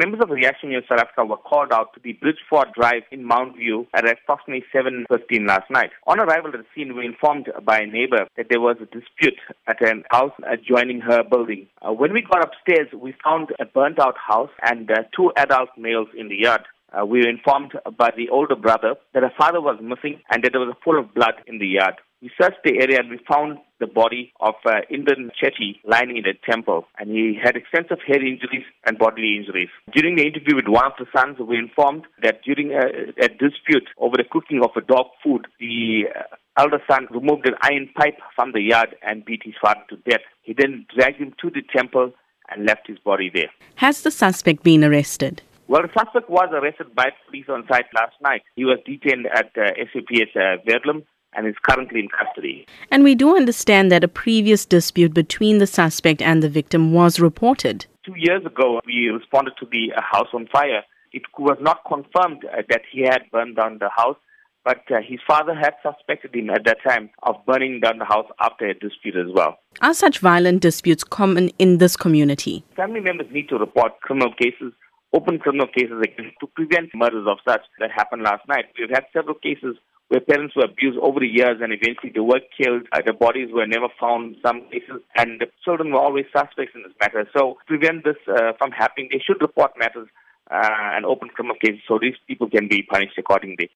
Members of Reaction Unit South Africa were called out to the Bridgeford Drive in Mount View at approximately 7.15 last night. On arrival at the scene, we were informed by a neighbor that there was a dispute at an house adjoining her building. Uh, when we got upstairs, we found a burnt out house and uh, two adult males in the yard. Uh, we were informed by the older brother that her father was missing and that there was a pool of blood in the yard. We searched the area and we found the body of uh, Indran Chetty lying in a temple, and he had extensive head injuries and bodily injuries. During the interview with one of the sons, we informed that during a, a dispute over the cooking of a dog food, the uh, elder son removed an iron pipe from the yard and beat his father to death. He then dragged him to the temple and left his body there. Has the suspect been arrested? Well, the suspect was arrested by police on site last night. He was detained at uh, SAPS uh, Verulam and is currently in custody. And we do understand that a previous dispute between the suspect and the victim was reported. Two years ago, we responded to the uh, house on fire. It was not confirmed uh, that he had burned down the house, but uh, his father had suspected him at that time of burning down the house after a dispute as well. Are such violent disputes common in this community? Family members need to report criminal cases open criminal cases against to prevent murders of such that happened last night. We've had several cases where parents were abused over the years and eventually they were killed. Uh, the bodies were never found in some cases and the children were always suspects in this matter. So to prevent this uh, from happening, they should report matters uh, and open criminal cases so these people can be punished accordingly.